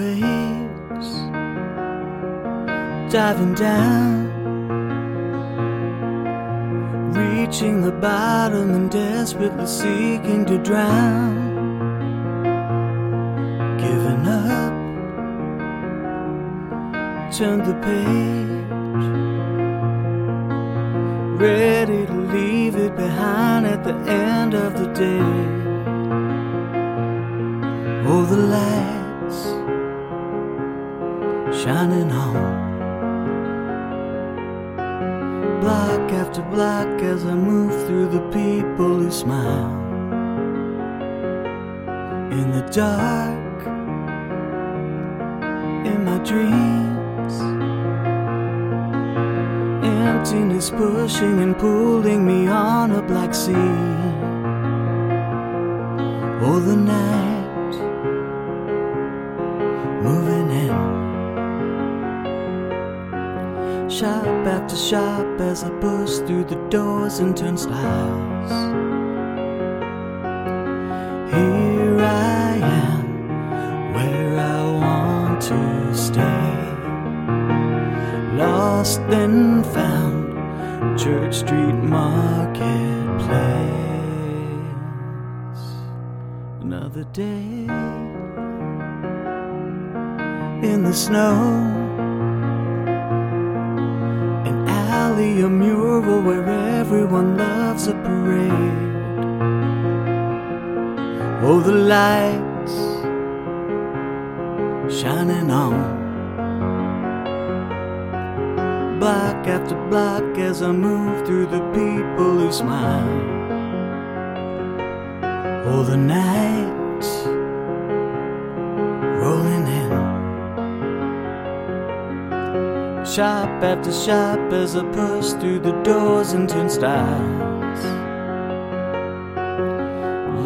waves diving down, reaching the bottom and desperately seeking to drown. Giving up, turn the page, ready to leave it behind at the end of the day. Oh, the lights shining on. Block after block as I move through the people who smile. In the dark, in my dreams, emptiness pushing and pulling me on a black sea. Oh, the night moving in. Shop after shop as I push through the doors and turnstiles. Here I am, where I want to stay. Lost then found, Church Street Marketplace. Another day in the snow. Alley, a mural where everyone loves a parade. Oh, the lights shining on. Block after block as I move through the people who smile. Oh, the night Shop after shop as I push through the doors and turnstiles.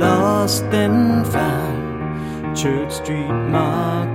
Lost and found, Church Street Marketplace.